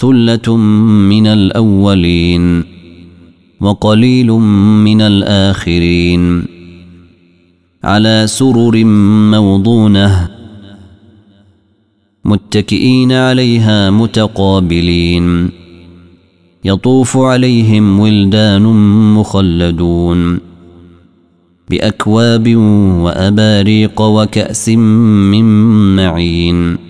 ثلة من الأولين وقليل من الآخرين على سرر موضونة متكئين عليها متقابلين يطوف عليهم ولدان مخلدون بأكواب وأباريق وكأس من معين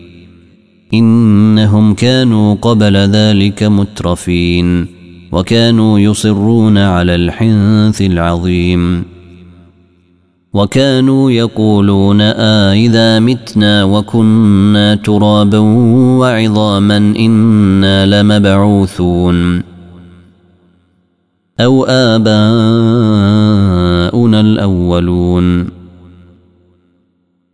إنهم كانوا قبل ذلك مترفين وكانوا يصرون على الحنث العظيم وكانوا يقولون آه إذا متنا وكنا ترابا وعظاما إنا لمبعوثون أو آباؤنا الأولون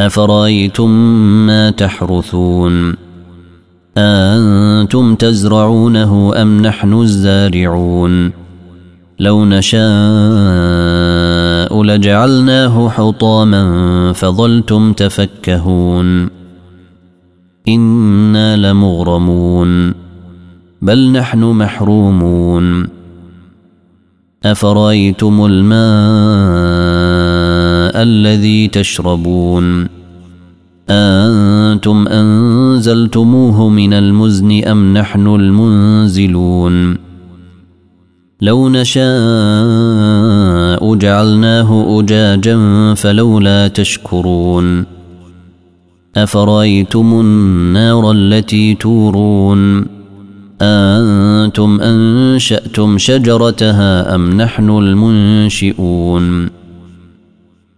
أفرأيتم ما تحرثون أنتم تزرعونه أم نحن الزارعون لو نشاء لجعلناه حطاما فظلتم تفكهون إنا لمغرمون بل نحن محرومون أفرأيتم الماء الذي تشربون. أنتم أنزلتموه من المزن أم نحن المنزلون؟ لو نشاء جعلناه أجاجا فلولا تشكرون. أفرأيتم النار التي تورون؟ أنتم أنشأتم شجرتها أم نحن المنشئون؟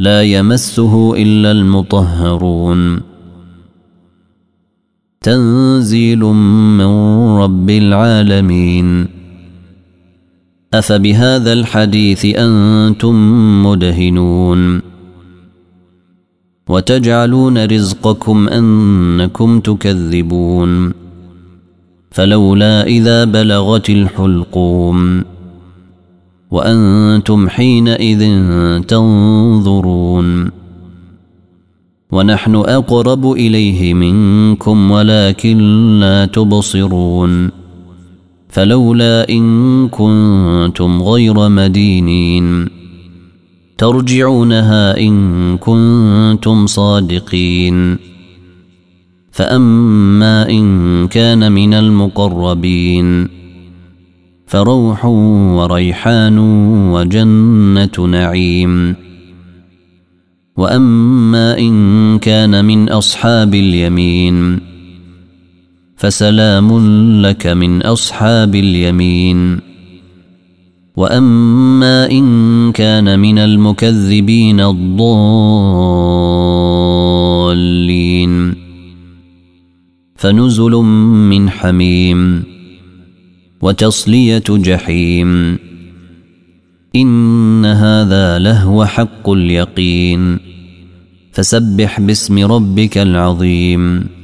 لا يمسه إلا المطهرون. تنزيل من رب العالمين. أفبهذا الحديث أنتم مدهنون. وتجعلون رزقكم أنكم تكذبون. فلولا إذا بلغت الحلقوم. وأنتم حينئذ تنظرون. ونحن أقرب إليه منكم ولكن لا تبصرون. فلولا إن كنتم غير مدينين. ترجعونها إن كنتم صادقين. فأما إن كان من المقربين فروح وريحان وجنة نعيم. وأما إن كان من أصحاب اليمين فسلام لك من أصحاب اليمين. وأما إن كان من المكذبين الضالين فنزل من حميم. وتصلية جحيم. إن هذا لهو حق اليقين. فسبح باسم ربك العظيم.